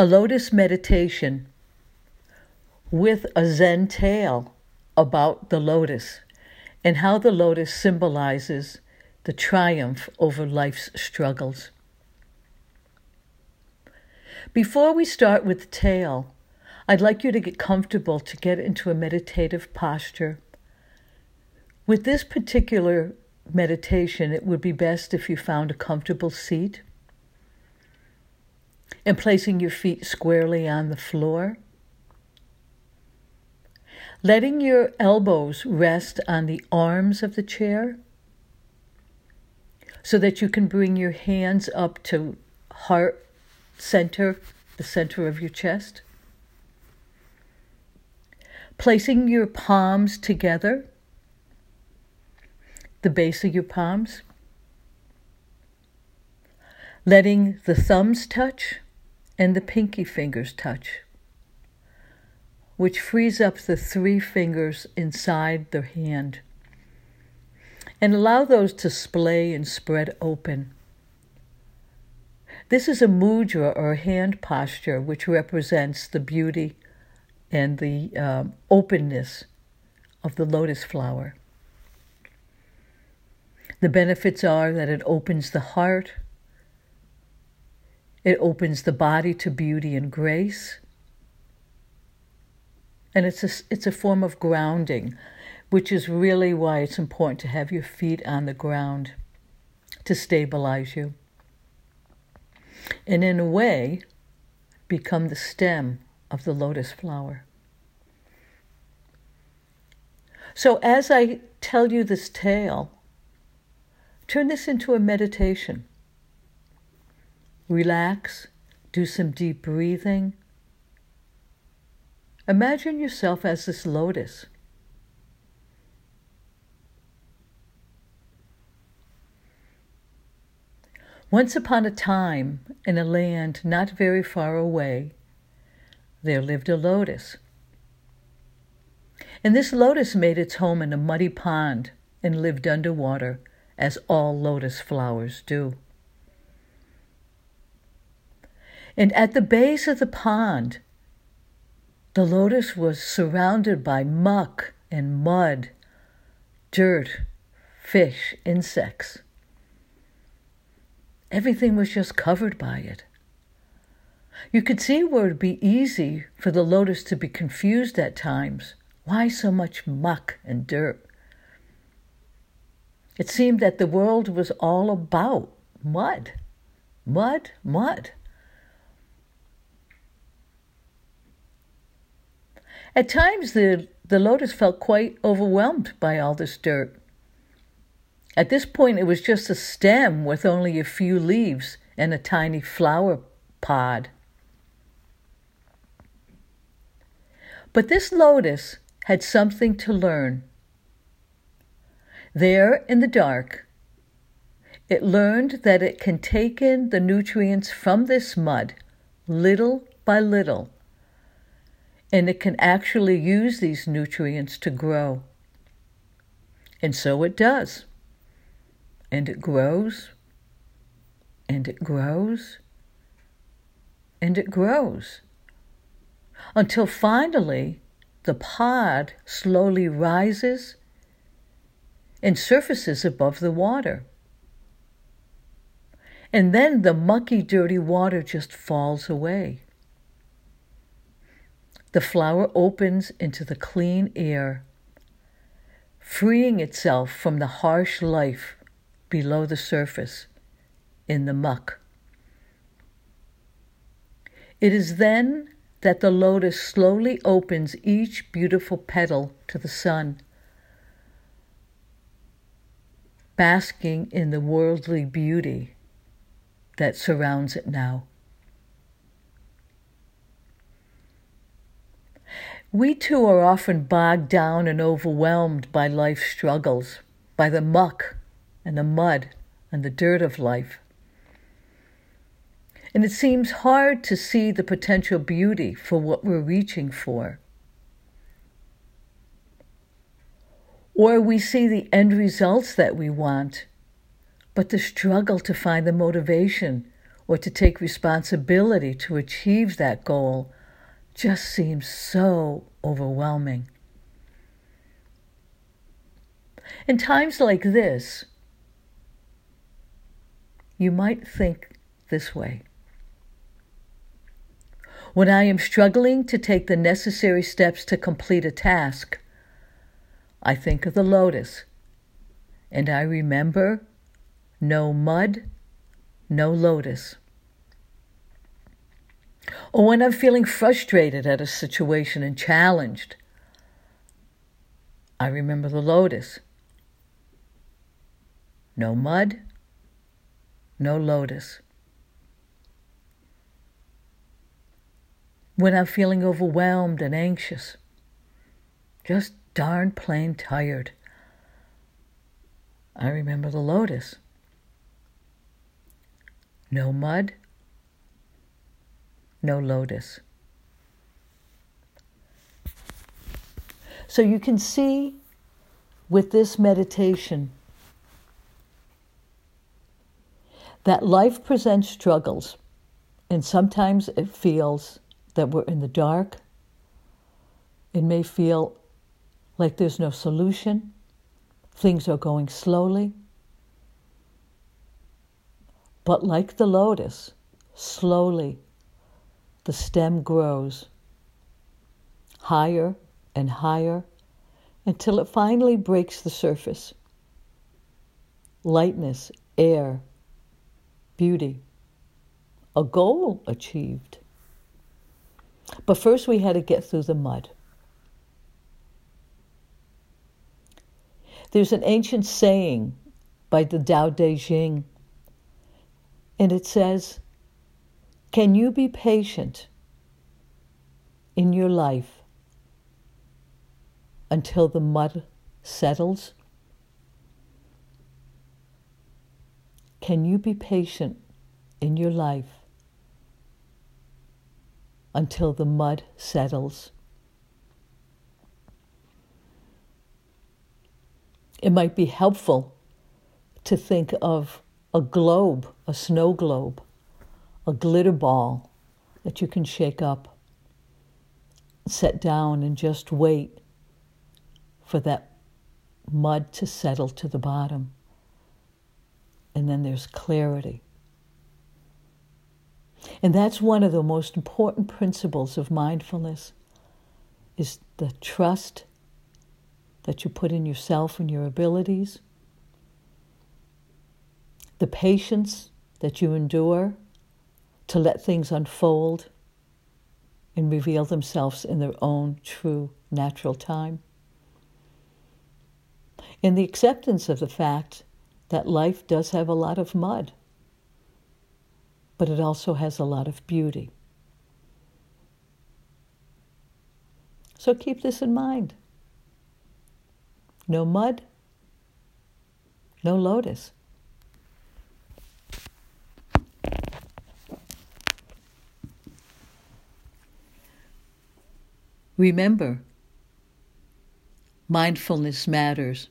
a lotus meditation with a Zen tale about the lotus and how the lotus symbolizes the triumph over life's struggles. Before we start with the tale, I'd like you to get comfortable to get into a meditative posture. With this particular meditation, it would be best if you found a comfortable seat and placing your feet squarely on the floor. Letting your elbows rest on the arms of the chair so that you can bring your hands up to heart center, the center of your chest. Placing your palms together, the base of your palms. Letting the thumbs touch and the pinky fingers touch, which frees up the three fingers inside the hand. And allow those to splay and spread open. This is a mudra or hand posture which represents the beauty and the um, openness of the lotus flower. The benefits are that it opens the heart, it opens the body to beauty and grace. And it's a, it's a form of grounding, which is really why it's important to have your feet on the ground to stabilize you. And in a way, become the stem of the lotus flower. So, as I tell you this tale, turn this into a meditation relax, do some deep breathing. Imagine yourself as this lotus. Once upon a time, in a land not very far away, there lived a lotus. And this lotus made its home in a muddy pond and lived underwater, as all lotus flowers do. And at the base of the pond, the lotus was surrounded by muck and mud, dirt, fish, insects. Everything was just covered by it. You could see where it'd be easy for the lotus to be confused at times. Why so much muck and dirt? It seemed that the world was all about mud, mud, mud. At times, the, the lotus felt quite overwhelmed by all this dirt. At this point, it was just a stem with only a few leaves and a tiny flower pod. But this lotus had something to learn. There in the dark, it learned that it can take in the nutrients from this mud little by little and it can actually use these nutrients to grow. And so it does. And it grows, and it grows, and it grows. Until finally, the pod slowly rises and surfaces above the water. And then the mucky, dirty water just falls away. The flower opens into the clean air, freeing itself from the harsh life below the surface in the muck. It is then that the lotus slowly opens each beautiful petal to the sun, basking in the worldly beauty that surrounds it now. We too are often bogged down and overwhelmed by life's struggles, by the muck and the mud and the dirt of life. And it seems hard to see the potential beauty for what we're reaching for. Or we see the end results that we want, but the struggle to find the motivation or to take responsibility to achieve that goal just seems so overwhelming. In times like this, you might think this way. When I am struggling to take the necessary steps to complete a task, I think of the lotus and I remember no mud, no lotus. Oh, or when I'm feeling frustrated at a situation and challenged, I remember the lotus. No mud, no lotus. When I'm feeling overwhelmed and anxious, just darn plain tired, I remember the lotus. No mud, no lotus. So you can see with this meditation that life presents struggles, and sometimes it feels that we're in the dark. It may feel like there's no solution, things are going slowly. But like the lotus, slowly the stem grows higher and higher until it finally breaks the surface. Lightness, air, beauty, a goal achieved. But first, we had to get through the mud. There's an ancient saying by the Tao Te Ching, and it says, Can you be patient in your life until the mud settles? Can you be patient in your life until the mud settles? It might be helpful to think of a globe, a snow globe, a glitter ball that you can shake up, set down, and just wait for that mud to settle to the bottom and then there's clarity. And that's one of the most important principles of mindfulness is the trust that you put in yourself and your abilities, the patience that you endure to let things unfold and reveal themselves in their own true natural time, In the acceptance of the fact that life does have a lot of mud, but it also has a lot of beauty. So keep this in mind. No mud, no lotus. Remember, mindfulness matters.